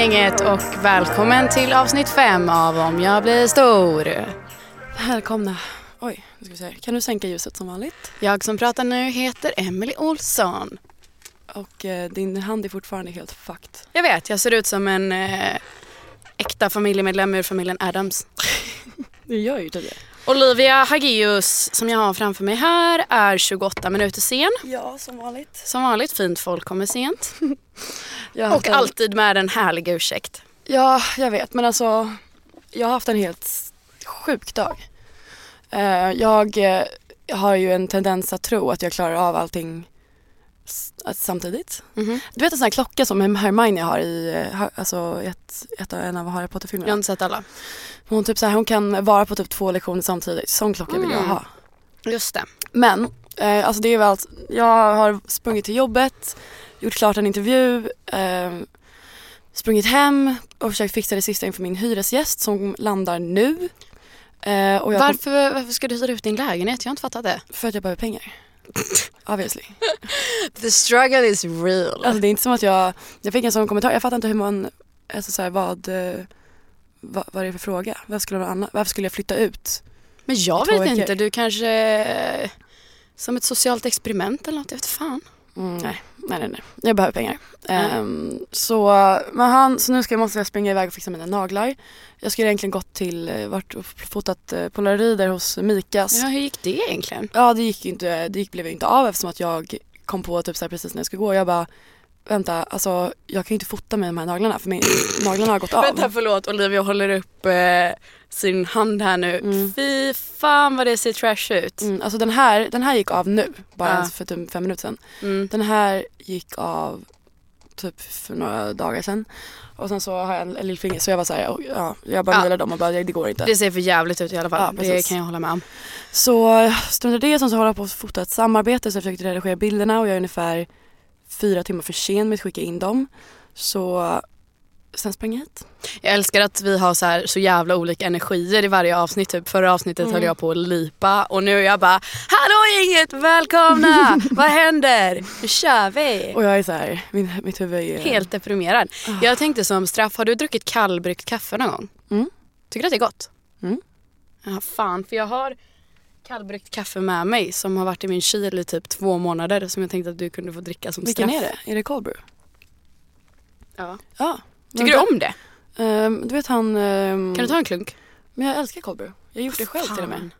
gänget och välkommen till avsnitt fem av Om jag blir stor. Välkomna. Oj, nu ska vi se. Kan du sänka ljuset som vanligt? Jag som pratar nu heter Emily Olsson. Och eh, din hand är fortfarande helt fucked. Jag vet, jag ser ut som en eh, äkta familjemedlem ur familjen Adams. Det gör ju typ det. Olivia Hagius som jag har framför mig här är 28 minuter sen. Ja, som vanligt. Som vanligt, fint folk kommer sent. Och en- alltid med en härlig ursäkt. Ja, jag vet. Men alltså, jag har haft en helt sjuk dag. Eh, jag eh, har ju en tendens att tro att jag klarar av allting samtidigt. Mhm. Du vet en sån här klocka som Hermione har i eh, alltså, ett, ett, en av Harry Jag har Potter-filmerna. inte sett alla. Hon, typ så här, hon kan vara på typ två lektioner samtidigt. Sån klocka vill jag Mm. ha. Just det. Men, eh, alltså det är väl. Jag har sprungit till jobbet, gjort klart en intervju, eh, sprungit hem och försökt fixa det sista inför min hyresgäst som landar nu. Eh, och jag kom, Varför, varför ska du hyra ut din lägenhet? Jag har inte fattat det. för att jag behöver pengar. Obviously. The struggle is real. Alltså det är inte som att jag, jag fick en sån kommentar, jag fattar inte hur man, alltså så här, vad, eh, vad, vad det är för fråga. Varför skulle, annan, varför skulle jag flytta ut? Men jag vet veckor. inte, du kanske eh, som ett socialt experiment eller något, jag vet fan. Mm, nej, nej, nej, nej. Jag behöver pengar. Ehm, så, men han, så nu ska jag, måste jag springa iväg och fixa mina naglar. Jag skulle egentligen gått till, eh, varit och fotat eh, polaroider hos Mikas. Ja, Ja. hur gick det egentligen? det gick ju inte, det gick, blev ju inte av eftersom att jag kom på typ så precis när jag skulle gå. Jag bara, vänta, alltså jag kan inte fota med de här naglarna för min, naglarna har gått av. Vänta förlåt, Olivia håller upp eh, sin hand här nu. Mm. Fy fan vad det ser trash ut. Mm, alltså den här, den här gick av nu, bara Ja. för typ fem minuter sedan. Mm. Den här gick av typ för några dagar sedan. Och sen så har jag en, en lillfinger så jag var såhär, ja, jag bara Ja. dem och bara, det går inte. Det ser för jävligt ut i alla fall, Ja, det kan jag hålla med om. Så strunt i det, sen så håller jag på att fota ett samarbete så jag försökte redigera bilderna och jag är ungefär fyra timmar för sen med att skicka in dem. Så sen sprang jag hit. Jag älskar att vi har så, här, så jävla olika energier i varje avsnitt. Typ förra avsnittet Mm. höll jag på att lipa och nu är jag bara Hallå gänget, välkomna! vad händer? Nu kör vi! Och jag är så här, min, mitt huvud är... Helt deprimerad. Jag tänkte som straff, har du druckit kallbryggt kaffe någon gång? Mm. Tycker du att det är gott? Mm. Ja fan, för jag har kallbryggt kaffe med mig som har varit i min kyl i typ två månader som jag tänkte att du kunde få dricka som Vilken straff. är det? Är det cold brew? Ja. Ja. Tycker du om det? Um, du vet han... ehm, Kan du ta en klunk? Men jag älskar cold brew. Jag har gjort det själv till och med. Fan.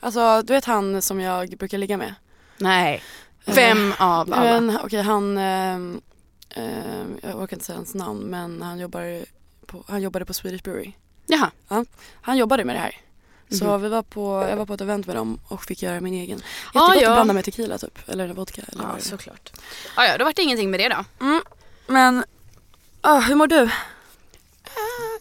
Alltså du vet han som jag brukar ligga med? Nej. Vem av alla? Men okej han, ehm, ehm, jag orkar inte säga hans namn men han jobbar på, han jobbade på Swedish Brewery. Jaha. Han jobbade med det här. Så Mhm. vi var på, jag var på ett event med dem och fick göra min egen. Ah, Jättegott ja. att blanda med tequila typ, eller vodka. Eller är. såklart. Ja, ja, då vart det ingenting med det då. Men, ah, hur mår du?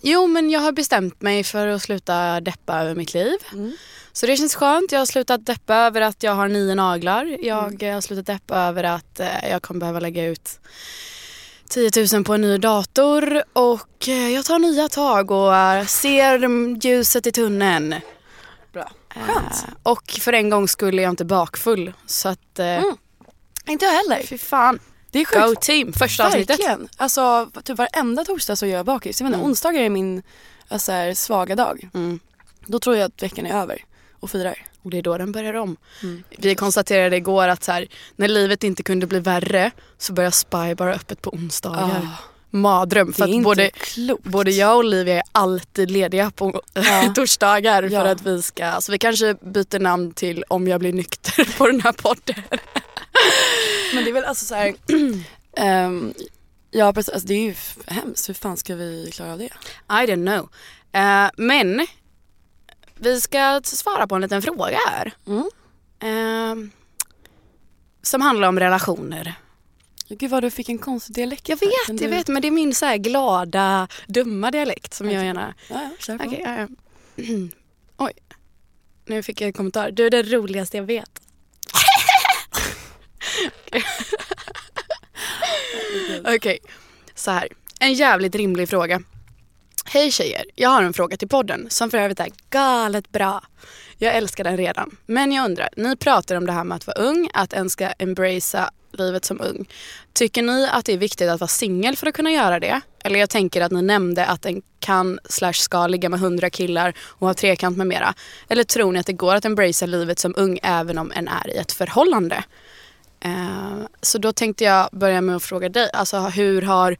Jo, men jag har bestämt mig för att sluta deppa över mitt liv. Mm. Så det känns skönt. Jag har slutat deppa över att jag har nio naglar. Jag eh, har slutat deppa över att eh, jag kommer behöva lägga ut 10 000 på en ny dator och eh, jag tar nya tag och eh, ser mm, ljuset i tunneln. Bra. Eh, Skönt. och för en gång skulle jag inte bakfull. Så att, eh, Mm. Inte jag heller. fy fan. Det är sjukt. Go team, första avsnittet. Verkligen. Alltså typ varenda torsdag så gör jag bakis. Jag inte, Mm. onsdagar är min alltså, här, svaga dag. Mm. Då tror jag att veckan är över. och firar. Och det är då den börjar om. Mm. Vi konstaterade igår att så här, när livet inte kunde bli värre så börjar Spy bara öppet på onsdagar. Ah, Mardröm. För att både, klokt. både jag och Olivia är alltid lediga på Ja. torsdagar för Ja. att vi ska, så vi kanske byter namn till Om jag blir nykter på den här podden. Men det är väl alltså så här. ehm, ja precis, alltså, det är ju hemskt. Hur fan ska vi klara av det? I don't know. Eh, men vi ska svara på en liten fråga här. Mm. Eh, som handlar om relationer. Gud vad du fick en konstig dialekt. Jag vet, jag du- vet men det är min så här glada, dumma dialekt som jag Okej. gärna... Ja, ja, kör på. Okej, ja, ja. Oj. Nu fick jag en kommentar. Du är det roligaste jag vet. Okej, så här. En jävligt rimlig fråga. Hej tjejer, jag har en fråga till podden som för övrigt är galet bra. Jag älskar den redan. Men jag undrar, ni pratar om det här med att vara ung, att en ska embracea livet som ung. Tycker ni att det är viktigt att vara singel för att kunna göra det? Eller jag tänker att ni nämnde att en kan slash ska ligga med hundra killar och ha trekant med mera. Eller tror ni att det går att embracea livet som ung även om en är i ett förhållande? Eh, så då tänkte jag börja med att fråga dig, alltså hur har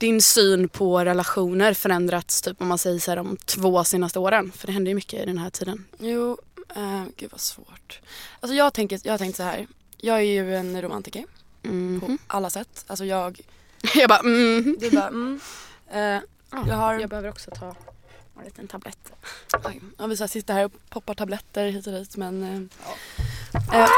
din syn på relationer förändrats typ om man säger så här, de två senaste åren? För det händer ju mycket i den här tiden. Jo, uh, gud vad svårt. Alltså jag tänker, jag har tänkt så här. Jag är ju en romantiker Mhm. på alla sätt. Alltså jag, Jag bara mm. är bara mm. Eh, jag har, Jag behöver också ta en liten tablett. oj, ja, vi så här sitter här och poppar tabletter hit och dit men eh, eh,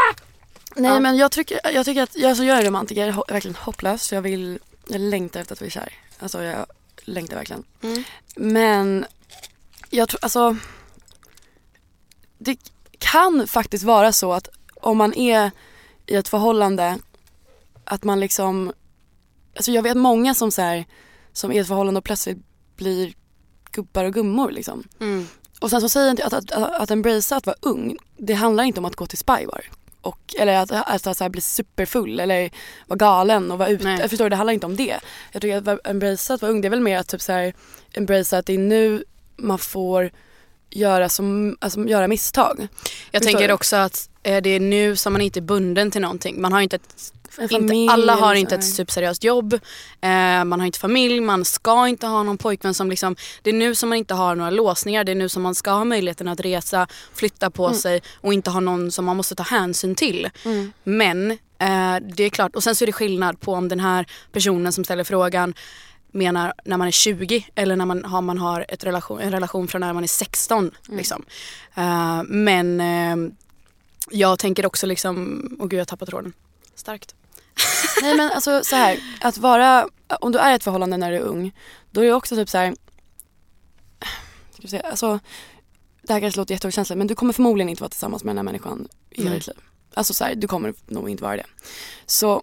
Nej Ja. men jag tycker, jag tycker att, alltså jag är romantiker, ho- verkligen hopplös. Jag vill, jag längtar efter att bli kär. Alltså jag längtar verkligen. Mm. Men jag tror, alltså det kan faktiskt vara så att om man är i ett förhållande att man liksom, alltså jag vet många som så här, som är i ett förhållande och plötsligt blir gubbar och gummor liksom. Mm. Och sen så säger jag att, att, att, att embracea att vara ung, det handlar inte om att gå till Spybar. Och, eller att, att så här bli superfull eller vara galen och vara ute. Nej. Jag förstår det handlar inte om det. Jag tycker att embracea att vara ung det är väl mer att typ så här, embracea att det är nu man får göra, som, alltså, göra misstag. Jag Förstår tänker du? också att eh, det är nu som man inte är bunden till någonting. Man har inte ett, inte, alla har inte ett superseriöst jobb. Eh, man har inte familj, man ska inte ha någon pojkvän som liksom, det är nu som man inte har några låsningar. Det är nu som man ska ha möjligheten att resa, flytta på Mm. sig och inte ha någon som man måste ta hänsyn till. Mm. Men eh, det är klart, och sen så är det skillnad på om den här personen som ställer frågan menar när man är 20 eller när man har, man har ett relation, en relation från när man är 16. Liksom. Eh, men eh, jag tänker också liksom, åh gud jag tappade tråden. Starkt. Nej men alltså så här, att vara, om du är i ett förhållande när du är ung, då är det också typ så här. Ska säga, alltså, det här kanske låter jätteokänsligt men du kommer förmodligen inte vara tillsammans med den här människan i hela ditt liv. Alltså så här, du kommer nog inte vara det. Så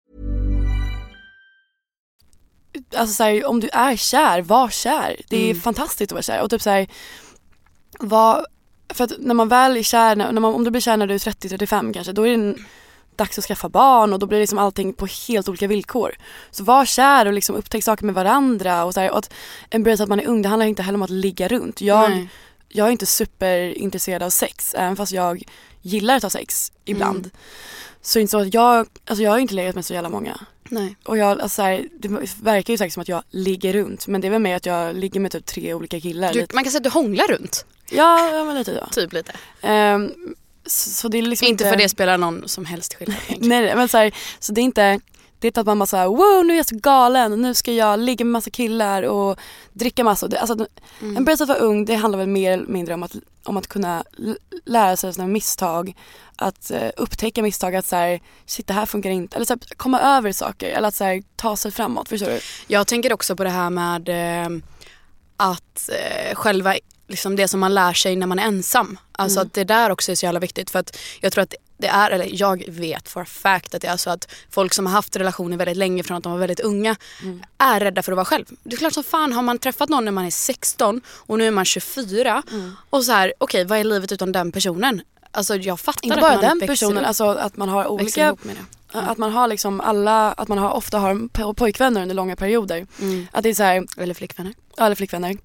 Alltså så här, om du är kär, var kär. Det är Mm. fantastiskt att vara kär. Och typ så här, var, för att när man väl är kär, när man, om du blir kär när du är 30-35 kanske, då är det en, dags att skaffa barn och då blir liksom allting på helt olika villkor. Så var kär och liksom upptäck saker med varandra och, så här, och att embrace att man är ung, det handlar inte heller om att ligga runt. Jag, Nej. jag är inte superintresserad av sex, även fast jag gillar att ha sex ibland. Mm. Så är inte så att jag, alltså jag har inte legat med så jävla många. Nej. Och jag, alltså så här, det verkar ju säkert som att jag ligger runt men det är väl mer att jag ligger med typ tre olika killar. Du, man kan säga att du hånglar runt. Ja, ja men lite ja. Typ lite. Ehm, så, så det är liksom Inte för det spelar någon som helst skillnad nej men så, här, så det är inte det är inte att man bara såhär wow nu är jag så galen, nu ska jag ligga med massa killar och dricka massa. Alltså, Mm. En berättelse att vara ung det handlar väl mer eller mindre om att, om att kunna lära sig av sina misstag. Att eh, upptäcka misstag, att såhär, shit det här funkar inte. Eller så här, komma över saker eller att så här, ta sig framåt. Förstår du? Jag tänker också på det här med eh, att eh, själva liksom det som man lär sig när man är ensam. Alltså Mm. att det där också är så jävla viktigt för att jag tror att det är, eller jag vet for a fact att det är så att folk som har haft relationer väldigt länge från att de var väldigt unga Mm. är rädda för att vara själv. Det är klart som fan har man träffat någon när man är 16 och nu är man 24 Mm. och så här okej vad är livet utan den personen? Alltså jag fattar Inte bara den personen, alltså att man har olika det. Att man har liksom alla, att man har, ofta har po- pojkvänner under långa perioder. Mm. Att det är så här, Eller flickvänner. eller flickvänner.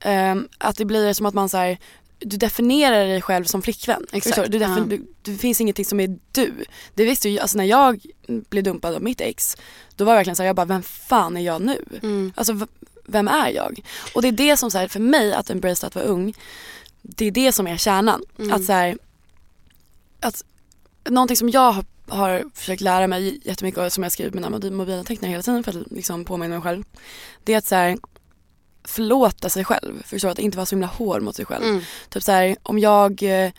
Ehm, att det blir som att man så här, du definierar dig själv som flickvän. Exakt, du? Du, defin- ja. du, det finns ingenting som är du. Det visste ju, alltså när jag blev dumpad av mitt ex, då var det verkligen så här, jag bara, vem fan är jag nu? Mm. Alltså v- vem är jag? Och det är det som så här, för mig att embrace att vara ung, det är det som är kärnan. Mm. Att så här, att någonting som jag har, har försökt lära mig jättemycket och som jag skriver mina mobil- mobilanteckningar hela tiden för att liksom påminna mig själv. Det är att så här, förlåta sig själv. Förstår att inte vara så himla hård mot sig själv. Mm. Typ så här, om jag eh,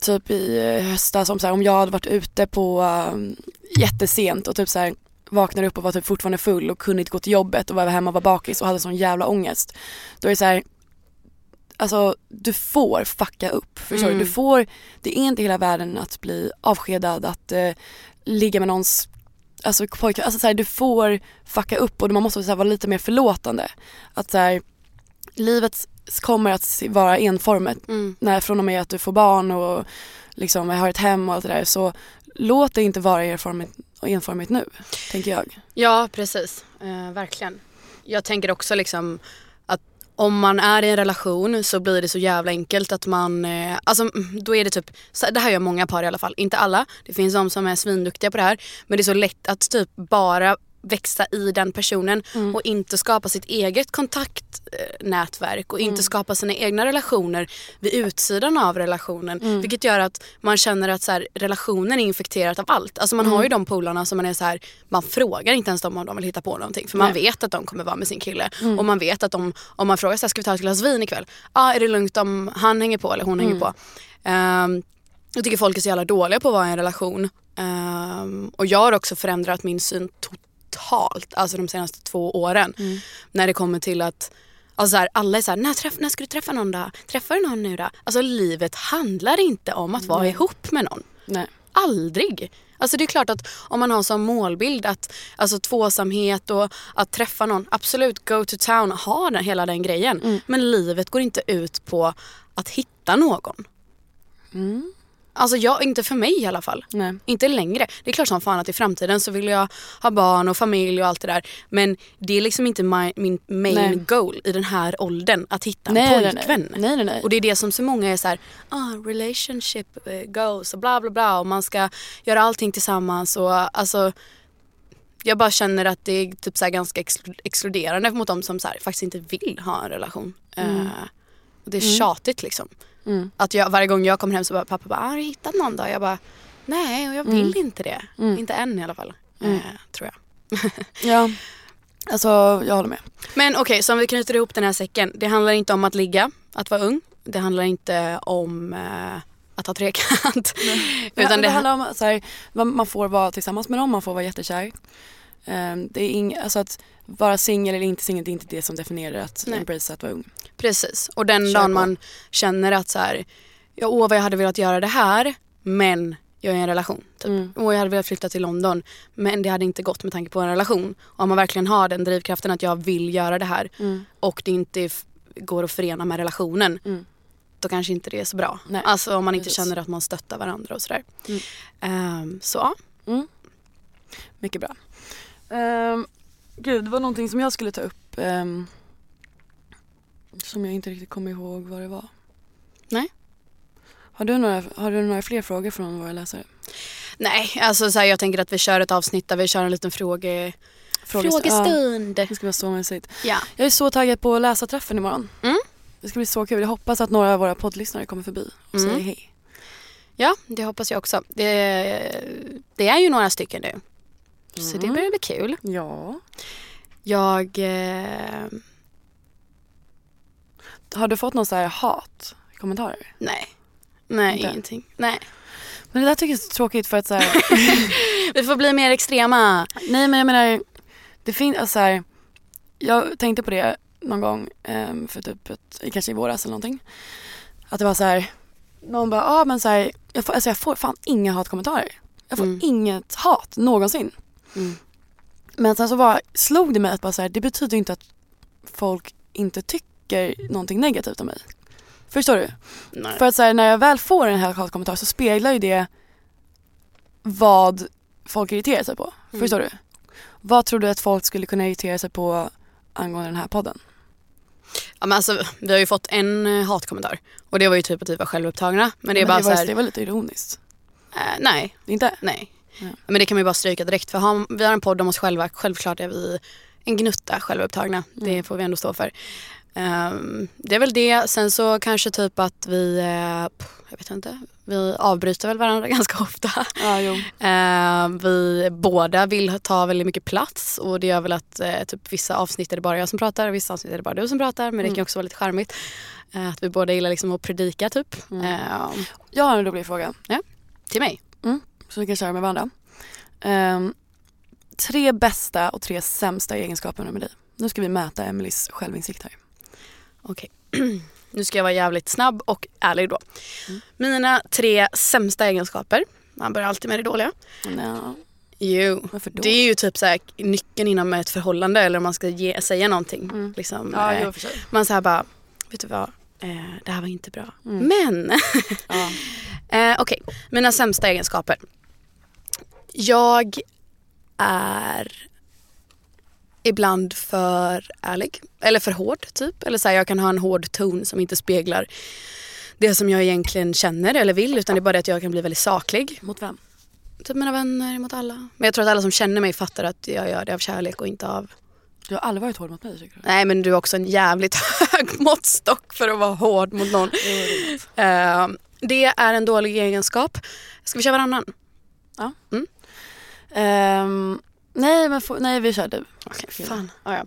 typ i höstas, om, så här, om jag hade varit ute på um, jättesent och typ så här, vaknade upp och var typ fortfarande full och kunde inte gå till jobbet och var hemma och var bakis och hade sån jävla ångest. Då är det så här, alltså du får fucka upp. Förstår Mm. du? Du får, det är inte hela världen att bli avskedad, att eh, ligga med någons Alltså pojkar, alltså så här, du får fucka upp och man måste så här, vara lite mer förlåtande. Att så här, livet kommer att vara enformigt Mm. när, från och med att du får barn och liksom har ett hem och allt det där. Så låt det inte vara enformigt, enformigt nu, tänker jag. Ja, precis. Eh, verkligen. Jag tänker också liksom om man är i en relation så blir det så jävla enkelt att man, eh, alltså mm, då är det typ, så- det här gör många par i alla fall, inte alla, det finns de som är svinduktiga på det här, men det är så lätt att typ bara växa i den personen och inte skapa sitt eget kontaktnätverk och inte skapa sina egna relationer vid utsidan av relationen. Vilket gör att man känner att så här, relationen är infekterad av allt. Alltså man har ju de polarna som man är så här, man frågar inte ens dem om de vill hitta på någonting. För man Nej. vet att de kommer vara med sin kille. Och man vet att de, om man frågar så här, ska vi ta ett glas vin ikväll? Ja, ah, är det lugnt om han hänger på eller hon hänger på? Ehm, jag tycker folk är så jävla dåliga på att vara i en relation. Ehm, och jag har också förändrat min syn totalt, alltså de senaste två åren. När det kommer till att Alltså så här, alla är såhär, när, träff, när ska du träffa någon då? Träffar du någon nu då? Alltså livet handlar inte om att vara ihop med någon. Nej. Aldrig. Alltså det är klart att om man har som målbild att alltså tvåsamhet och att träffa någon, absolut go to town, ha den, hela den grejen. Men livet går inte ut på att hitta någon. Alltså jag, inte för mig i alla fall. Nej. Inte längre. Det är klart som fan att i framtiden så vill jag ha barn och familj och allt det där. Men det är liksom inte my, min main Nej. goal i den här åldern att hitta en Nej, pojkvän. Nej, nej, nej. Och det är det som så många är så här, ah, relationship eh, goals och bla bla bla och man ska göra allting tillsammans och alltså jag bara känner att det är typ så ganska exklu- exkluderande mot de som så faktiskt inte vill ha en relation. Eh, och det är tjatigt liksom. Mm. Att jag, varje gång jag kommer hem så bara pappa bara, ah, har du hittat någon då? Jag bara, nej och jag vill Mm. inte det. Inte än i alla fall. Eh, tror jag. Ja, alltså jag håller med. Men okej, så om vi knyter ihop den här säcken. Det handlar inte om att ligga, att vara ung. Det handlar inte om eh, att ha trekant. Utan det, det, handlar om så här, man får vara tillsammans med dem, man får vara jättekär. Ehm, det är ing, alltså att vara singel eller inte singel, det är inte det som definierar att Nej. embrace att vara ung. Precis. Och den Kör dagen på. man känner att så här, ja, åh vad jag hade velat göra det här, men jag är i en relation. Typ. Mm. Och jag hade velat flytta till London men det hade inte gått med tanke på en relation. Och om man verkligen har den drivkraften att jag vill göra det här Mm. och det inte går att förena med relationen Mm. då kanske inte det är så bra. Nej, alltså om man inte precis. känner att man stöttar varandra och sådär. Ehm, så ja. Mm. Mycket bra. Um, gud, det var någonting som jag skulle ta upp ehm, som jag inte riktigt kommer ihåg vad det var. Nej. Har du några, har du några fler frågor från våra läsare? Nej, alltså så här, jag tänker att vi kör ett avsnitt där vi kör en liten fråge... Frågest- frågestund. Ja, det ska vara så mysigt. Ja. Jag är så taggad på läsarträffen imorgon. Mm. Det ska bli så kul. Jag hoppas att några av våra poddlyssnare kommer förbi och Mm. säger hej. ja, det hoppas jag också. Det, det är ju några stycken nu. Så det Mm. börjar bli kul. Ja. Jag... Eh, Har du fått någon så här hat kommentarer? nej. Nej, Inte? ingenting. Nej. Men det där tycker jag är så tråkigt för att så här, Vi får bli mer extrema. Nej men jag menar, det finns, alltså så här, jag tänkte på det någon gång ehm, för typ ett, kanske i våras eller någonting. Att det var så här, någon bara, ja ah, men så här, jag får, alltså jag får fan inga hatkommentarer. Jag får Mm. inget hat någonsin. Mm. Men sen så var, slog det mig att bara så här, det betyder inte att folk inte tycker någonting negativt om mig. Förstår du? Nej. För att så här, när jag väl får en här hatkommentar så speglar ju det vad folk irriterar sig på. Mm. Förstår du? Vad tror du att folk skulle kunna irritera sig på angående den här podden? Ja, men alltså, vi har ju fått en eh, hatkommentar. Och det var ju typ att vi var självupptagna. Men det är Men bara det, så var, här, det var lite ironiskt. eh, nej, Inte? nej. Ja. Men det kan man ju bara stryka direkt. För har, vi har en podd om oss själva. Självklart är vi en gnutta självupptagna. Mm. Det får vi ändå stå för. Ehm, det är väl det. Sen så kanske typ att vi, eh, jag vet inte, vi avbryter väl varandra ganska ofta. Ja. Ehm, vi båda vill ta väldigt mycket plats och det gör väl att eh, typ vissa avsnitt är det bara jag som pratar och vissa avsnitt är det bara du som pratar. Men det kan också vara lite charmigt. Eh, att vi båda gillar liksom att predika typ. Ehm, Jag har en rolig fråga till mig. som vi kan köra med varandra. Ehm, tre bästa och tre sämsta egenskaper med dig. Nu ska vi mäta Emelies självinsikt här. Okej. nu ska jag vara jävligt snabb och ärlig då. Mina tre sämsta egenskaper. Man börjar alltid med det dåliga. Ja, Jo. varför då? Det är ju typ så här, nyckeln inom ett förhållande eller om man ska ge, säga någonting. Liksom, ja, eh, man säger bara, vet du vad, eh, det här var inte bra. Mm. Men, Ja. eh, okej, mina sämsta egenskaper. Jag är ibland för ärlig. Eller för hård typ. Eller så här, jag kan ha en hård ton som inte speglar det som jag egentligen känner eller vill. Utan det är bara det att jag kan bli väldigt saklig. Mot vem? Typ mina vänner, mot alla. Men jag tror att alla som känner mig fattar att jag gör det av kärlek och inte av... Du har aldrig varit hård mot mig tycker du? Nej men du är också en jävligt hög måttstock för att vara hård mot någon. Eh, det är en dålig egenskap. Ska vi köra varannan? Ehm, nej, men nej, vi kör du. Okej, fan. Ja, ja.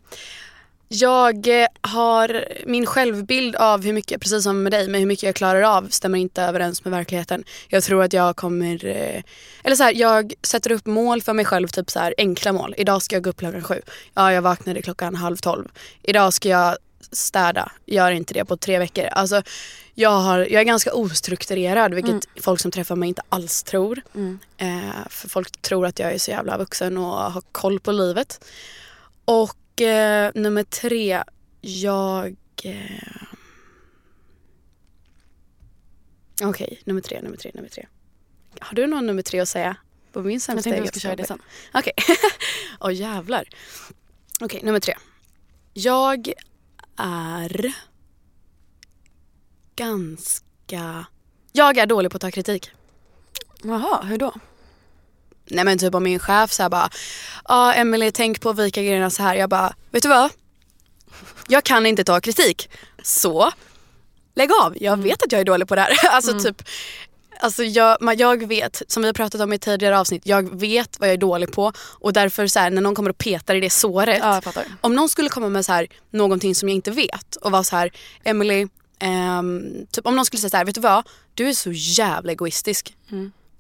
Jag eh, har min självbild av hur mycket, precis som med dig, med hur mycket jag klarar av stämmer inte överens med verkligheten. Jag tror att jag kommer, eh, eller så här, jag sätter upp mål för mig själv, typ så här enkla mål. Idag ska jag gå upp klockan sju. Ja, jag vaknade klockan halv tolv. Idag ska jag städa. Gör inte det på tre veckor. Alltså, jag, har, jag är ganska ostrukturerad, vilket folk som träffar mig inte alls tror. Mm. Eh, för folk tror att jag är så jävla vuxen och har koll på livet. Och eh, nummer tre, jag... Eh... Okej, nummer tre, nummer tre, nummer tre. Har du någon nummer tre att säga? På min Jag tänkte att vi ska köra det sen. Okej. Åh jävlar. Okej, nummer tre. Jag är ganska... Jag är dålig på att ta kritik. Jaha, hur då? Nej men typ om min chef så här bara, ja Emily tänk på att vika grejerna så här. Jag bara, vet du vad? Jag kan inte ta kritik. Så lägg av, jag vet att jag är dålig på det här. alltså typ, alltså jag, jag vet, som vi har pratat om i tidigare avsnitt, jag vet vad jag är dålig på och därför så här, när någon kommer och petar i det såret. Ja. Om någon skulle komma med så här, någonting som jag inte vet och vara så här, Emily, ehm, typ om någon skulle säga så här, vet du vad? Du är så jävla egoistisk.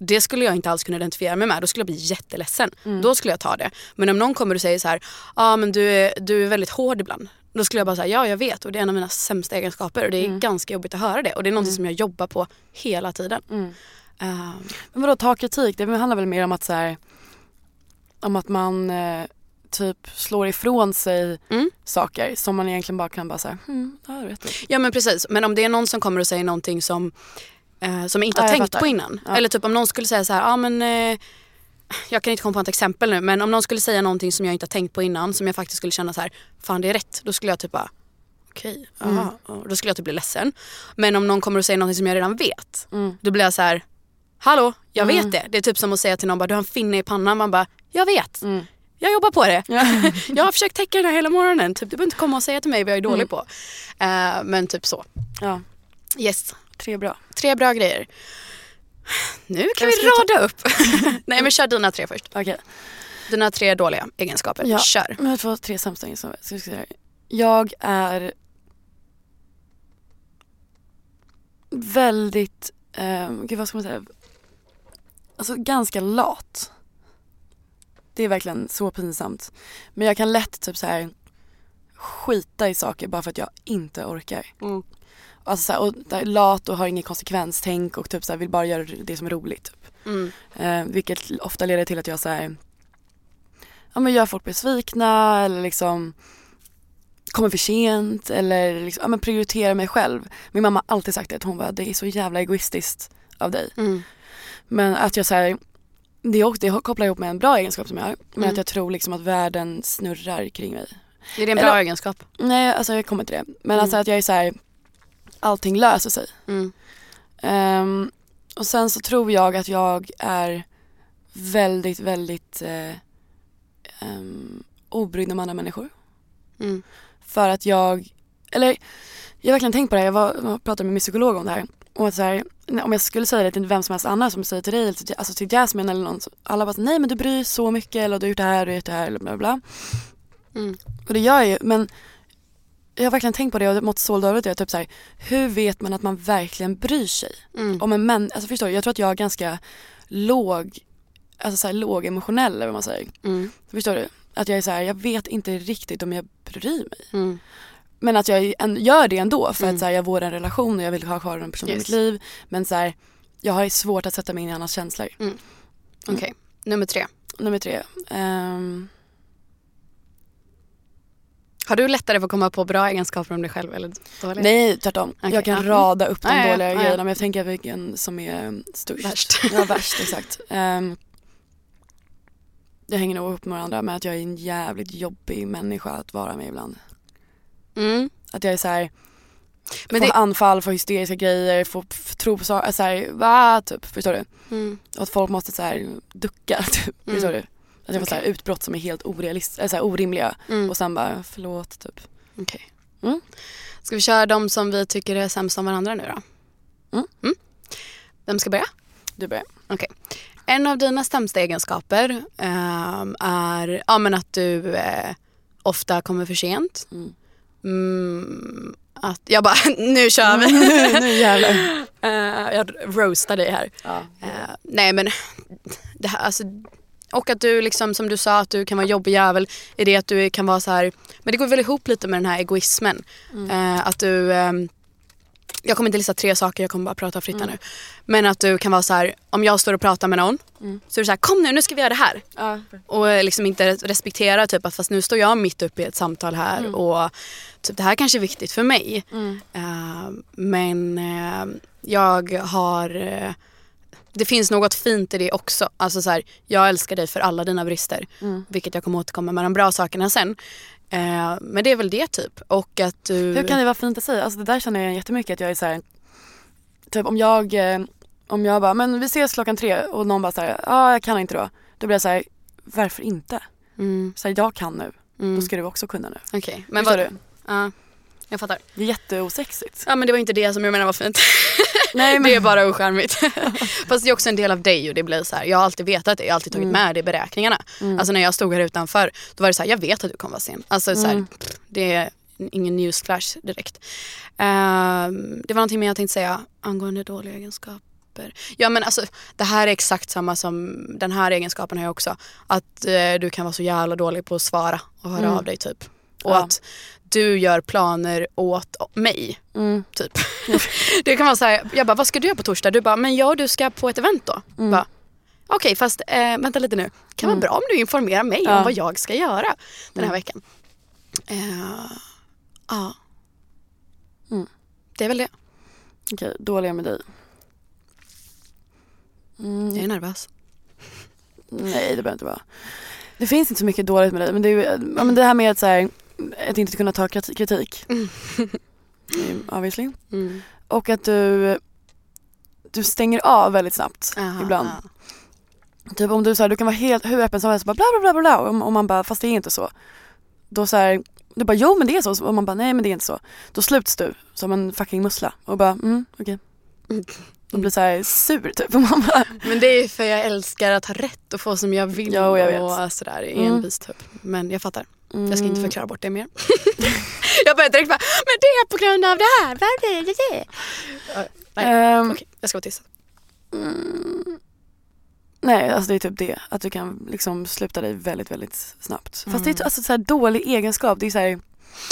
Det skulle jag inte alls kunna identifiera mig med. Då skulle jag bli jätteledsen. Då skulle jag ta det. Men om någon kommer och säger så här, ja ah, men du är, du är väldigt hård ibland. Då skulle jag bara säga, ja jag vet och det är en av mina sämsta egenskaper och det är ganska jobbigt att höra det. Och det är någonting som jag jobbar på hela tiden. Ehm, Men vadå ta kritik? Det handlar väl mer om att så här, om att man eh, typ slår ifrån sig Mm. saker som man egentligen bara kan bara säga, hmm, ja jag vet det. Ja men precis, men om det är någon som kommer och säger någonting som, eh, som jag inte har Ja, tänkt fattar. på innan. Ja. Eller typ om någon skulle säga så här, ja men eh, jag kan inte komma på ett exempel nu men om någon skulle säga någonting som jag inte har tänkt på innan som jag faktiskt skulle känna så här, fan det är rätt. Då skulle jag typ bara, okej, Mm. aha. Och Då skulle jag typ bli ledsen. Men om någon kommer och säger någonting som jag redan vet, Mm. då blir jag så här, hallå, jag Mm. vet det. Det är typ som att säga till någon, bara, du har en finne i pannan. Man bara, jag vet. Mm. Jag jobbar på det. jag har försökt täcka den här hela morgonen. Typ, du behöver inte komma och säga till mig vad jag är dålig Mm. på. Eh, men typ så. Ja, Yes, tre bra. tre bra grejer. Nu kan vi ska ta- rada upp. Nej men kör dina tre först. Okej. Dina tre dåliga egenskaper. Ja. Kör. Men jag får tre sämsta egenskaper. Jag är väldigt, eh, gud vad ska man säga, alltså ganska lat. Det är verkligen så pinsamt. Men jag kan lätt typ så här skita i saker bara för att jag inte orkar. Mm. Alltså så här, och där, lat och har ingen konsekvenstänk och typ så här, vill bara göra det som är roligt. Typ. Mm. Eh, vilket ofta leder till att jag så här, ja, men gör folk besvikna eller liksom kommer för sent eller liksom, ja, men prioriterar mig själv. Min mamma har alltid sagt det, att hon bara, det är så jävla egoistiskt av dig. Mm. Men att jag säger det, också- det kopplar ihop med en bra egenskap som jag har. Men Mm. att jag tror liksom att världen snurrar kring mig. Är det en bra Eller- egenskap? Nej, alltså jag kommer till det. Men Mm. alltså att jag är så här, allting löser sig. Mm. Ehm, och sen så tror jag att jag är väldigt, väldigt eh, um, obrydd om andra människor. Mm. För att jag, eller jag har verkligen tänkt på det här, jag, var, jag pratade med min psykolog om det här. Och att så här, om jag skulle säga det till vem som helst annan som säger till dig, alltså till Jasmine eller någon, alla bara nej men du bryr så mycket eller du har gjort det här, har gjort det här eller bla bla. Mm. Och det gör jag ju men jag har verkligen tänkt på det och mått så dåligt. Jag typ så här, hur vet man att man verkligen bryr sig? Mm. Om en män, alltså förstår du, jag tror att jag är ganska låg, alltså så här, låg emotionell eller vad man säger. Mm. Förstår du? Att jag är så här, jag vet inte riktigt om jag bryr mig. Mm. Men att jag gör det ändå för Mm. att så här, jag vårdar en relation och jag vill ha kvar den personen i Yes. mitt liv. Men så här, jag har svårt att sätta mig in i andras känslor. Okej, nummer tre. Nummer tre. ehm, Har du lättare för att komma på bra egenskaper om dig själv eller dåliga? nej, tvärtom. Okej, jag kan ja. rada upp de ja. dåliga ja. grejerna men jag tänker vilken som är störst. Värst. Ja, värst exakt. Um, jag hänger nog upp med varandra med att jag är en jävligt jobbig människa att vara med ibland. Mm. Att jag är så här, Men får det- anfall, får hysteriska grejer, får tro på saker, så här, va? Typ, förstår du? Mm. Och att folk måste så här ducka, typ, Mm. förstår du? Jag får så här Okej. utbrott som är helt orealistiska, eller så orimliga Mm. och sen bara förlåt typ. Okej. Mm. Ska vi köra de som vi tycker är sämst om varandra nu då? Mm. Vem ska börja? Du börjar. Okej. En av dina sämsta egenskaper ehm, är ja, men att du eh, ofta kommer för sent. Mm. Mm, att jag bara, nu kör vi. nu jävlar. Eh, jag roastar dig här. Ja. Eh, nej men, det här, alltså, och att du liksom som du sa att du kan vara jobbig jävel i det att du kan vara så här, men det går väl ihop lite med den här egoismen. Eh, att du, ehm, jag kommer inte lista tre saker, jag kommer bara prata fritt här nu. Men att du kan vara så här, om jag står och pratar med någon så är du så här, kom nu, nu ska vi göra det här. Ja. Och eh, liksom inte respektera typ att fast nu står jag mitt uppe i ett samtal här och typ det här kanske är viktigt för mig. Eh, men eh, jag har eh, det finns något fint i det också. Alltså så här, jag älskar dig för alla dina brister. Vilket jag kommer återkomma med de bra sakerna sen. Eh, men det är väl det typ. Och att du... Hur kan det vara fint att säga? Alltså det där känner jag jättemycket att jag är så här, typ om jag, eh, om jag bara, men vi ses klockan tre och någon bara så ja ah, jag kan inte då. Då blir jag så här, varför inte? Mm, Så här, jag kan nu, mm. då ska du också kunna nu. Okej, men Förstår vad... du? Ja, jag fattar. Det är jätteosexigt. Ja men det var inte det som jag menar var fint. Nej Det är bara ocharmigt. Fast det är också en del av dig och det blir så här, jag har alltid vetat det, jag har alltid tagit Mm. med det i beräkningarna. Alltså när jag stod här utanför, då var det så här, jag vet att du kommer vara sen. Alltså så här, Mm. pff, det är ingen newsflash direkt. Ehm, det var någonting mer jag tänkte säga angående dåliga egenskaper. Ja men alltså det här är exakt samma som den här egenskapen har jag också. Att eh, du kan vara så jävla dålig på att svara och höra Mm. av dig typ. Och Ja. att du gör planer åt mig. Mm. Typ. det kan vara så här, jag bara vad ska du göra på torsdag? Du bara men jag och du ska på ett event då. Mm. Bara, Okej fast eh, vänta lite nu. Kan vara bra om du informerar mig Ja. om vad jag ska göra den här Mm. veckan. Eh, ja. Mm. Det är väl det. Okej, dåliga med dig. Mm. Jag är nervös. Nej det behöver inte vara. Det finns inte så mycket dåligt med dig men det, är, men det här med att, så här, att inte kunna ta kriti- kritik. Mm. Mm, Obviously. Mm. Och att du, du stänger av väldigt snabbt Aha, ibland. ja. Typ om du, så här, du kan vara helt hur öppen som helst bara bla bla bla bla, och och man bara fast det är inte så. Då så här, du bara jo men det är så och man bara nej men det är inte så. Då sluts du som en fucking mussla och bara mm okej. Mm. Och blir så här sur typ och man bara Men det är för jag älskar att ha rätt och få som jag vill Jo, jag vet. och sådär Mm. envis typ. Men jag fattar. Jag ska inte mm, förklara bort det mer. jag börjar direkt bara, men det är på grund av det här. Det? det? Ja, Nej, ehm, okej, jag ska vara tyst. Mm. Nej, alltså det är typ det. Att du kan liksom sluta dig väldigt, väldigt snabbt. Fast det är alltså så här dålig egenskap. Det är så här, Mm.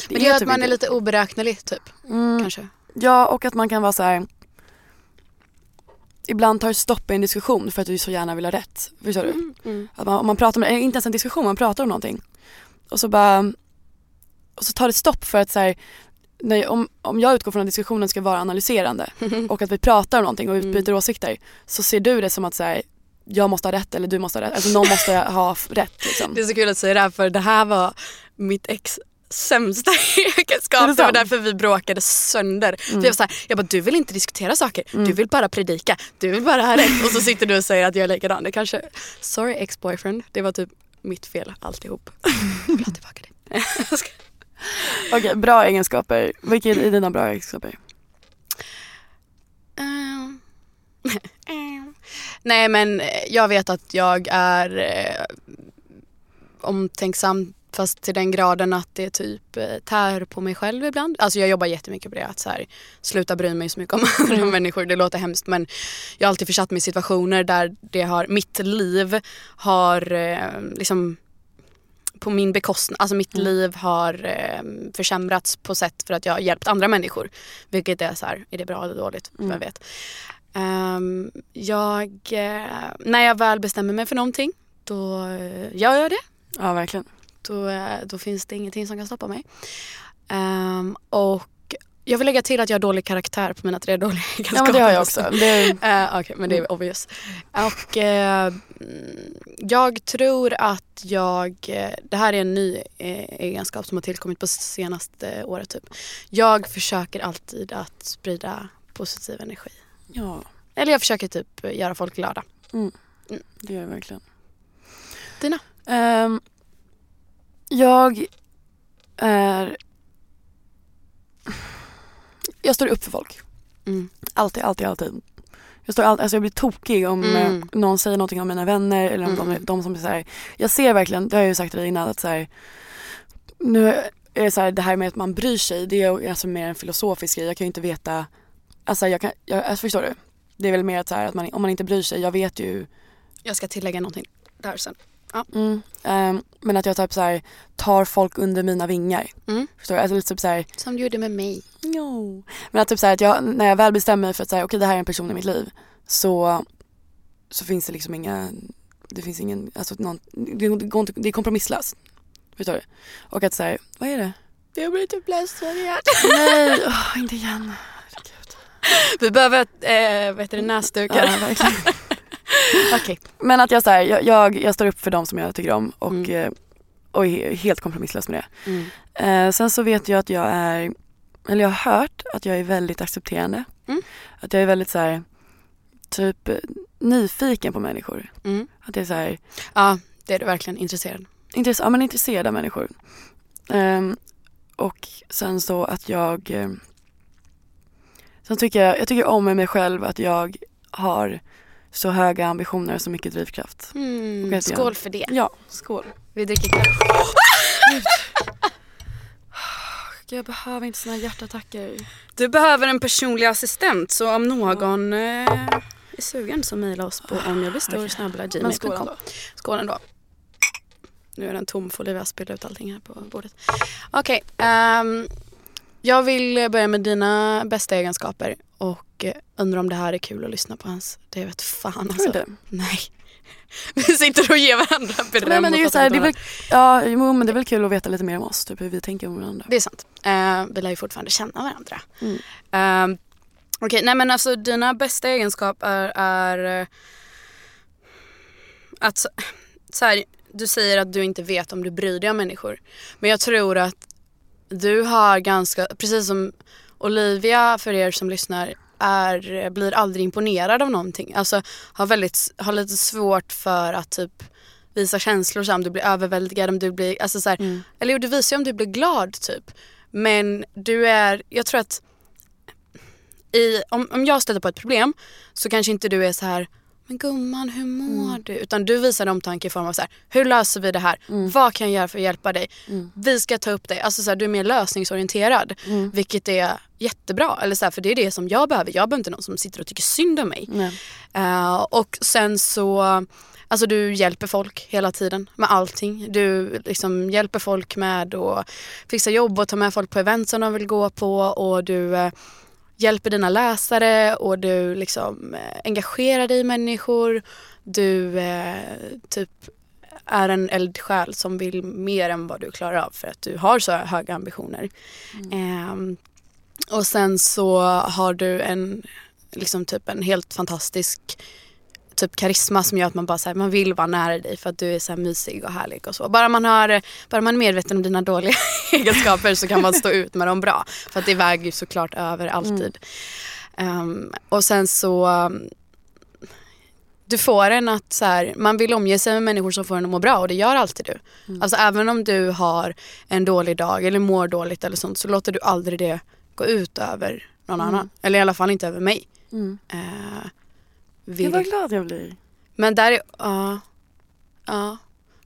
Men det gör att typ man inte- är lite oberäknelig typ. Mm, Kanske. Ja, och att man kan vara så här. Ibland tar det stopp i en diskussion för att du så gärna vill ha rätt. Förstår du? Mm. Att man, om man pratar om, inte ens en diskussion, man pratar om någonting. Och så bara, och så tar det stopp för att så här, när, om, om jag utgår från att diskussionen ska vara analyserande och att vi pratar om någonting och utbyter åsikter så ser du det som att så här, jag måste ha rätt eller du måste ha rätt. Alltså någon måste ha rätt liksom. Det är så kul att säga det här för det här var mitt ex sämsta egenskap. det Det var därför vi bråkade sönder. För jag var så här, jag bara du vill inte diskutera saker, du vill bara predika, du vill bara ha rätt. Och så sitter du och säger att jag är likadan. Det kanske, sorry ex-boyfriend, det var typ mitt fel alltihop. Jag vill ha tillbaka det. Okej, bra egenskaper. Vilka är dina bra egenskaper? Ehm. Nej men jag vet att jag är eh, omtänksam fast till den graden att det typ eh, tär på mig själv ibland. Alltså jag jobbar jättemycket på det att så här, sluta bry mig så mycket om andra människor. Det låter hemskt men jag har alltid försatt mig i situationer där det har, mitt liv har eh, liksom på min bekostnad, alltså mitt liv har eh, försämrats på sätt för att jag har hjälpt andra människor. Vilket är så här, är det bra eller dåligt? Vem vet. Ehm, jag, eh, när jag väl bestämmer mig för någonting då eh, gör jag det. Ja, verkligen. Då, eh, då finns det ingenting som kan stoppa mig. Ehm, och jag vill lägga till att jag har dålig karaktär på mina tre dåliga egenskaper. Ja men det har jag också. Det, Eh, Okej, men det är obvious. Och mm, jag tror att jag, det här är en ny egenskap som har tillkommit på senaste året typ. Jag försöker alltid att sprida positiv energi. ja, Eller jag försöker typ göra folk glada. det gör jag verkligen. Dina? Ehm, jag är... Jag står upp för folk. Mm. Alltid, alltid, alltid. Jag, står all, alltså jag blir tokig om Mm. eh, någon säger någonting om mina vänner eller om Mm. de, de som är så här. Jag ser verkligen, det har jag ju sagt till dig innan, att så här, nu är det så här, det här med att man bryr sig, det är alltså mer en filosofisk grej. Jag kan ju inte veta, alltså jag kan, jag, alltså förstår du? Det är väl mer att, så här, att man, om man inte bryr sig, jag vet ju Jag ska tillägga någonting där sen. Mm. Ehm, men att jag typ så här, tar folk under mina vingar. Mm. Förstår du? Alltså lite typ så här, Som du gjorde med mig. no. Men att typ så här, att jag, när jag väl bestämmer mig för att säga okej det här är en person i mitt liv. Så, så finns det liksom inga, det finns ingen, alltså någon, det, går inte, det är kompromisslöst. Förstår du? Och att säga, vad är det? Jag blir typ ledsen igen. Nej, åh, inte igen. Herregud. Vi behöver eh, näsdukar. Ja, verkligen. Okej. Men att jag, så här, jag, jag, jag står upp för dem som jag tycker om och, Mm. eh, och är helt kompromisslös med det. Mm. Eh, sen så vet jag att jag är, eller jag har hört att jag är väldigt accepterande. Mm. Att jag är väldigt så här, typ eh, nyfiken på människor. Mm. Att jag är så här, Ja, det är du verkligen intresserad. intress- ja, men intresserad av människor. Ehm, och sen så att jag, eh, sen tycker jag, jag tycker om med mig själv att jag har så höga ambitioner och så mycket drivkraft. Mm. Jag- Skål för det. Ja, skål. Vi dricker kaffe. Jag behöver inte såna här hjärtattacker. Du behöver en personlig assistent så om någon eh, är sugen så mejla oss på Okej. Men skål omjagblisstor.gmail.com ändå. Skål ändå. nu är den tom för Olivia spiller ut allting här på bordet. Okej, ehm, jag vill börja med dina bästa egenskaper och eh, undrar om det här är kul att lyssna på ens. Det vet fan Tror alltså. du det? Nej. Vi sitter och ger varandra beröm. Nej, men det, är så här, det, är väl, ja, jo, men det är väl kul att veta lite mer om oss, typ hur vi tänker om varandra. Det är sant. Eh, vi lär ju fortfarande känna varandra. Mm. Eh, Okej, nej men alltså dina bästa egenskaper är, är eh, att så här, du säger att du inte vet om du bryr dig om människor. Men jag tror att du har ganska, precis som Olivia för er som lyssnar är, blir aldrig imponerad av någonting. Alltså har, väldigt, har lite svårt för att typ visa känslor så om du blir överväldigad, om du blir, alltså så här, eller jo du visar ju om du blir glad typ. Men du är, jag tror att i, om, om jag stöter på ett problem så kanske inte du är så här men gumman hur mår du? Utan du visar omtanke i form av så här, hur löser vi det här? Vad kan jag göra för att hjälpa dig? Vi ska ta upp dig. Alltså så här, du är mer lösningsorienterad. Vilket är jättebra. Eller så här, för det är det som jag behöver. Jag behöver inte någon som sitter och tycker synd om mig. Eh, och sen så, alltså du hjälper folk hela tiden med allting. Du liksom hjälper folk med att fixa jobb och ta med folk på event som de vill gå på och du eh, hjälper dina läsare och du liksom eh, engagerar dig i människor. Du eh, typ är en eldsjäl som vill mer än vad du klarar av för att du har så höga ambitioner. Ehm, och sen så har du en, liksom typ en helt fantastisk typ karisma som gör att man bara så här, man vill vara nära dig för att du är så här mysig och härlig och så. Bara man, har, bara man är medveten om dina dåliga egenskaper så kan man stå ut med dem bra. För att det väger ju såklart över alltid. Ehm, och sen så um, du får en att så här, man vill omge sig med människor som får en att må bra och det gör alltid du. Alltså även om du har en dålig dag eller mår dåligt eller sånt så låter du aldrig det gå ut över någon annan. Eller i alla fall inte över mig. Mm. Eh, Gud vad glad jag blir. men där är, ja, ja.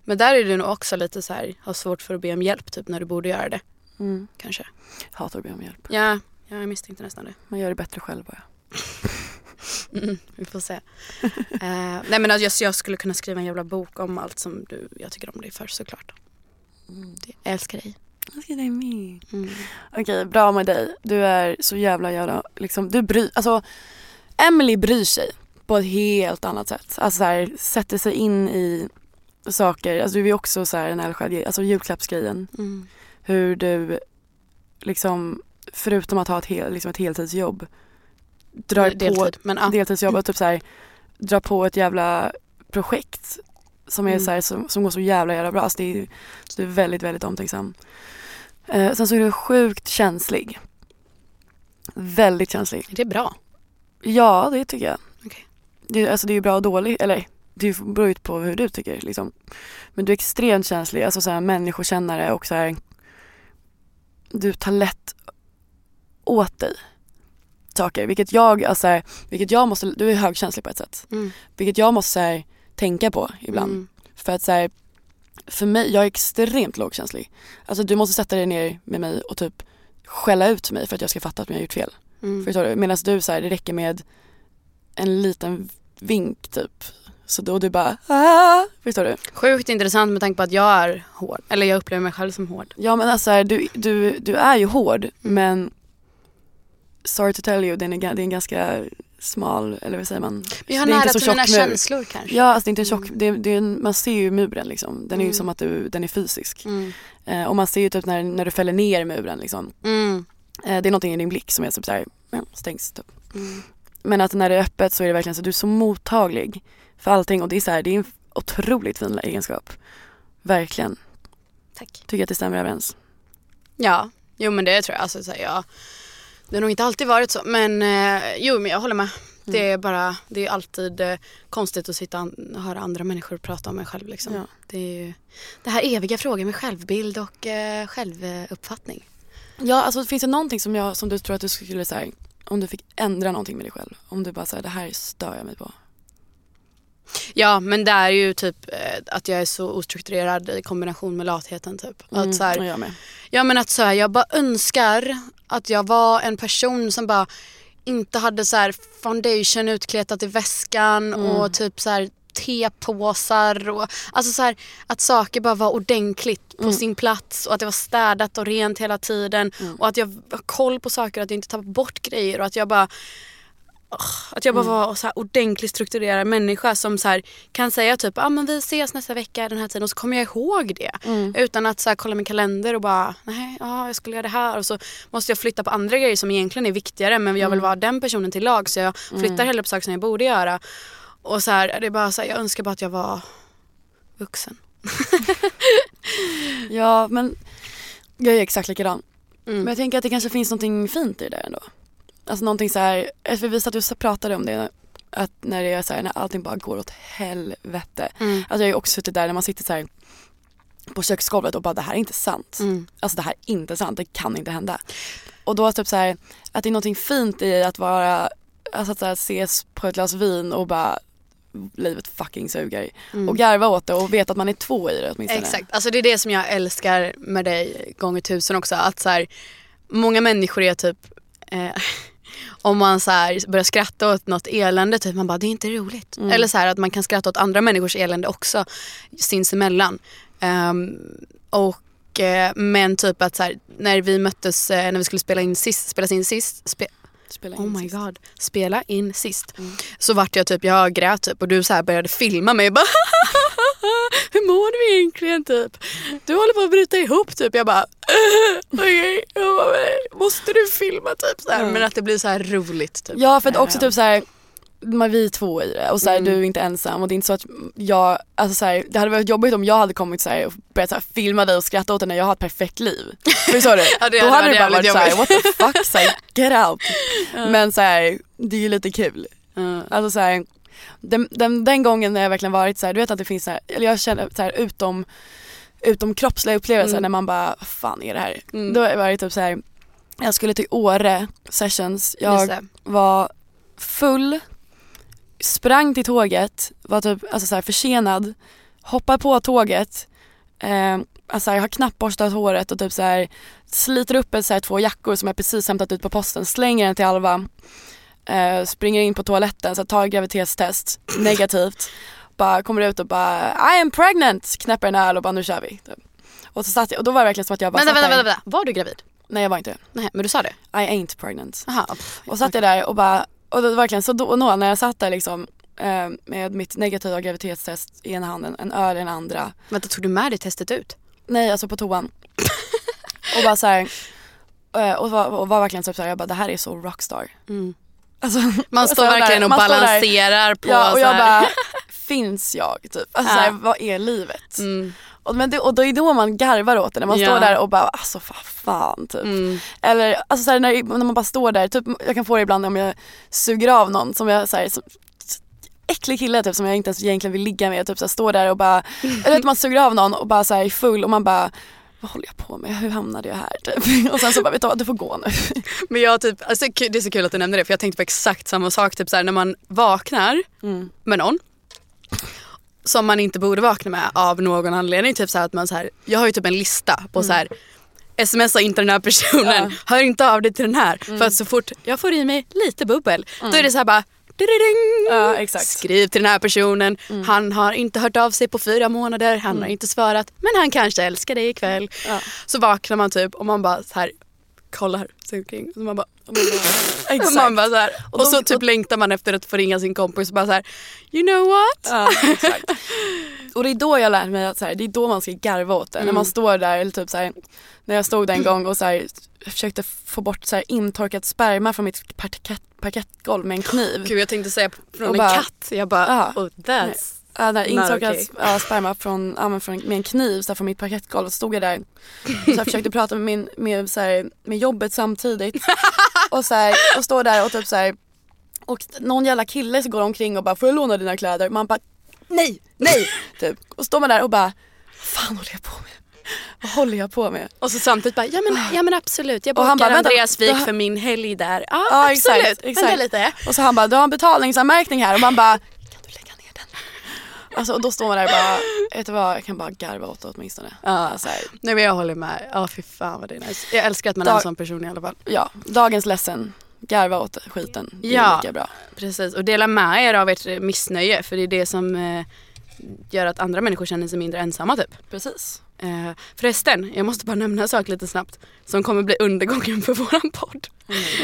Men där är du nog också lite så här, har svårt för att be om hjälp typ när du borde göra det. Mm. Kanske. Hatar att be om hjälp. Ja, jag misstänkte nästan det. Man gör det bättre själv bara. Mm, vi får se. Eh, nej men alltså, jag, jag skulle kunna skriva en jävla bok om allt som du, jag tycker om dig för såklart. Det, jag älskar dig. Jag ska dig med. Mm. Okej, bra med dig. Du är så jävla jävla, liksom, du bryr, alltså Emily bryr sig på ett helt annat sätt. Alltså så här, sätter sig in i saker, alltså du är också så här en eldsjäl, alltså julklappsgrejen. Mm. Hur du liksom, förutom att ha ett, hel, liksom ett heltidsjobb, drar på Deltid. Men ja. deltidsjobb och typ så här, dra på ett jävla projekt som är Mm. så här, som, som går så jävla jävla bra. Alltså det är, så du är väldigt väldigt omtänksam. Eh, sen så är du sjukt känslig. Väldigt känslig. Det är bra. Ja det tycker jag. Det, alltså det är ju bra och dåligt, eller det beror ju på hur du tycker liksom. Men du är extremt känslig, alltså så här människokännare och så här du tar lätt åt dig saker. Vilket jag, alltså, här, vilket jag måste, du är högkänslig på ett sätt. Mm. Vilket jag måste här, tänka på ibland. Mm. För att så här, för mig, jag är extremt lågkänslig. Alltså du måste sätta dig ner med mig och typ skälla ut mig för att jag ska fatta att jag har gjort fel. Mm. Förstår du? Medan du så här, det räcker med en liten vink typ. Så då du bara ah! Förstår du? Sjukt intressant med tanke på att jag är hård. Eller jag upplever mig själv som hård. Ja men alltså du, du, du är ju hård Mm. men sorry to tell you, är, det är en ganska smal, eller vad säger man? Men jag har nära till mina känslor kanske. Ja alltså det är inte en tjock, det, det är en, man ser ju muren liksom. Den är ju Mm. som att du, den är fysisk. Mm. Eh, och man ser ju typ när, när du fäller ner muren liksom. Mm. Eh, det är någonting i din blick som är typ såhär, ja, stängs typ. Mm. Men att när det är öppet så är det verkligen så du är så mottaglig för allting och det är så här, det är en otroligt fin egenskap. Verkligen. Tack. Tycker att det stämmer överens. Ja, jo men det tror jag. Alltså, så här, ja, det har nog inte alltid varit så men eh, jo men jag håller med. Det är bara, det är alltid eh, konstigt att sitta och höra andra människor prata om mig själv liksom. Ja. Det är ju det här eviga frågan med självbild och eh, självuppfattning. Ja, alltså finns det någonting som, jag, som du tror att du skulle säga om du fick ändra någonting med dig själv? Om du bara säger det här stör jag mig på. Ja men det är ju typ eh, att jag är så ostrukturerad i kombination med latheten typ. Att, så här, jag med. Ja men att så här, jag bara önskar att jag var en person som bara inte hade så här foundation utkletat i väskan och typ så här tepåsar och alltså så här, att saker bara var ordentligt på sin plats och att det var städat och rent hela tiden och att jag har koll på saker, att jag inte tappar bort grejer och att jag bara att jag bara var en så här ordentligt strukturerad människa som så här kan säga typ ah, men vi ses nästa vecka den här tiden. Och så kommer jag ihåg det. Utan att så här, kolla min kalender och bara nej ja, jag skulle göra det här. Och så måste jag flytta på andra grejer som egentligen är viktigare men jag vill vara den personen till lag så jag flyttar hellre på saker som jag borde göra. Och så här, det är bara så här, jag önskar bara att jag var vuxen. Ja men jag är exakt likadan. Mm. Men jag tänker att det kanske finns någonting fint i det ändå. Alltså någonting så här, för vi satt och pratade om det att när det är så här, när allting bara går åt helvete. Mm. Alltså jag har ju också suttit där när man sitter så här på köksgolvet och bara det här är inte sant. Mm. Alltså det här är inte sant, det kan inte hända. Och då typ så här, att det är någonting fint i att vara, alltså att så här, ses på ett glas vin och bara livet fucking suger. Och garva åt det och veta att man är två i det åtminstone. Exakt, alltså det är det som jag älskar med dig gånger tusen också. Att så här, många människor är typ eh, om man så här börjar skratta åt något elände, typ man bara det är inte roligt. Eller så här att man kan skratta åt andra människors elände också sinsemellan. Um, och eh, men typ att så här, när vi möttes, eh, när vi skulle spela in sist, spelas in sist, spe, Spela oh my sist. god, spela in sist. Så vart jag typ, jag grät typ och du så här började filma mig bara hur mår du egentligen typ? Du håller på att bryta ihop typ. Jag bara okej, bara, måste du filma typ så här. Men att det blir så här roligt typ. Ja för att också typ så här vi är två i det och så här, Mm. du är inte ensam och det är inte så att jag, alltså så här, det hade varit jobbigt om jag hade kommit så här och börjat så här, filma dig och skratta åt dig när jag har ett perfekt liv. Förstår du? Ja, det Då hade det bara varit såhär what the fuck, så get out. Men så här, det är ju lite kul. Ja. Alltså så den, den, den gången när jag verkligen varit så här, du vet att det finns så här, eller jag känner så utom, utom kroppsliga upplevelser Mm. när man bara, vad fan är det här? Mm. Då var det typ så här, jag skulle till Åre sessions, jag var full, sprang till tåget, var typ alltså så här försenad, hoppar på tåget, eh, alltså jag har knappt borstat håret och typ så här sliter upp ett, så här, två jackor som jag precis hämtat ut på posten, slänger den till Alva, eh, springer in på toaletten, så här, tar graviditetstest, negativt, bara kommer ut och bara I am pregnant, knäpper en öl och bara nu kör vi. Typ. Och, så satt jag, och då var det verkligen som att jag bara Vänta, vänta, vänta, var du gravid? Nej jag var inte det. Nej, men du sa det? I ain't pregnant. Aha. Och satt jag där och bara, och det verkligen så då och då när jag satt där liksom eh, med mitt negativa graviditetstest i ena handen, en öl i den andra. Vänta, tog du med dig testet ut? Nej alltså på toan. och bara såhär, eh, och var, och var verkligen typ såhär, jag bara det här är så rockstar. Alltså, Man och står så där- verkligen och balanserar på Ja och så jag här. bara, finns jag typ? Alltså Ja. såhär, vad är livet? Mm. Och, men det, och då är då man garvar åt det, när man Ja. står där och bara alltså vad fan typ. Mm. Eller alltså såhär, när, när man bara står där, typ, jag kan få det ibland om jag suger av någon som jag såhär, som, äcklig kille typ som jag inte ens egentligen vill ligga med, typ såhär, står där och bara, eller att man suger av någon och bara såhär är full och man bara vad håller jag på med? Hur hamnade jag här? Typ. Och sen så bara, vet du vad, du får gå nu. Men jag typ, alltså, det är så kul att du nämnde det för jag tänkte på exakt samma sak. Typ så här, när man vaknar med någon som man inte borde vakna med av någon anledning. Typ så att man så här, jag har ju typ en lista på så här smsa inte den här personen, hör inte av dig till den här. För att så fort jag får i mig lite bubbel då är det så här bara. Ja, exakt. Skriv till den här personen, han har inte hört av sig på fyra månader, han har inte svarat men han kanske älskar dig ikväll. Ja. Så vaknar man typ och man bara så här kollar sig omkring. Och man bara, Exakt. man bara så här, och, då- så typ längtar man efter att få ringa sin kompis och bara så här, you know what? Ja, exakt. Och det är då jag lärt mig att så här, det är då man ska garva åt det. När man står där, eller typ så här, när jag stod där en gång och så här, försökte få bort så här, intorkat sperma från mitt parkett, parkettgolv med en kniv. Gud jag tänkte säga från Och en bara- katt. Jag bara, Ja. oh that's Ja, där, okay. ja, sperma från, ja, men från, med en kniv så här, från mitt parkettgolv. Så stod jag där och så här, försökte prata med, min, med, så här, med jobbet samtidigt. och, så här, och står där och typ så här, och någon jävla kille så går omkring och bara får jag låna dina kläder? Man bara nej, nej. typ. Och står man där och bara fan håller jag på med? Vad håller jag på med? Och så samtidigt bara, ja men, ja, men absolut, jag han bokar bara, Andreas Wik för min helg där. Ja, Ja, absolut, exakt, exakt. lite. Och så han bara, du har en betalningsanmärkning här och man bara, kan du lägga ner den? Alltså och då står man där och bara, vet du vad, jag kan bara garva åt det åtminstone. Ja. Alltså, Nej men jag håller med, ja fy fan vad det är nice. Jag älskar att man är en sån person i alla fall. ja, dagens lesson. garva åt skiten. Det är Ja. lika bra. Precis, och dela med er av ert missnöje för det är det som eh, gör att andra människor känner sig mindre ensamma typ. Precis. Eh, förresten, jag måste bara nämna en sak lite snabbt som kommer bli undergången för våran podd.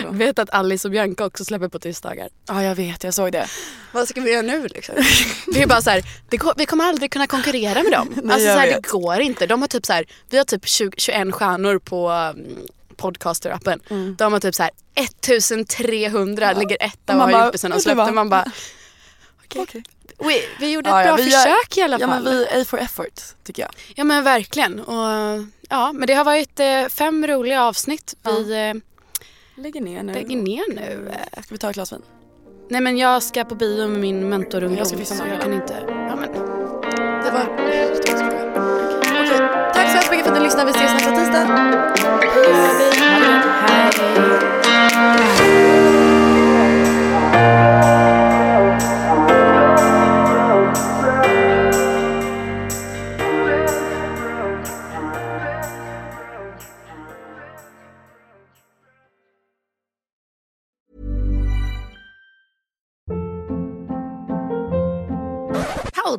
Mm, Vet att Alice och Bianca också släpper på tisdagar. Ja jag vet, jag såg det. Vad ska vi göra nu liksom? Det är bara så här, det går, vi kommer aldrig kunna konkurrera med dem. Nej, alltså jag så här, det går inte. De har typ så här, vi har typ 20, 21 stjärnor på um, podcaster-appen. Mm. De har typ så här 1300, ligger etta och Man har gjort det sen de släppte. Man bara, Okej. Vi, vi gjorde ett Ja, ja, bra gör- försök i alla Ja fall. men vi är for effort tycker jag. Ja men verkligen. Och, ja, men det har varit eh, fem roliga avsnitt. Vi eh, Lägger ner nu. lägger ner nu. Ska vi ta ett glas vin? Nej men jag ska på bio med min mentorungdom Jag ska fixa så jag kan inte. Ja, men, Det var... Okej, tack så hemskt mycket för att ni lyssnade. Vi ses nästa tisdag. Hej.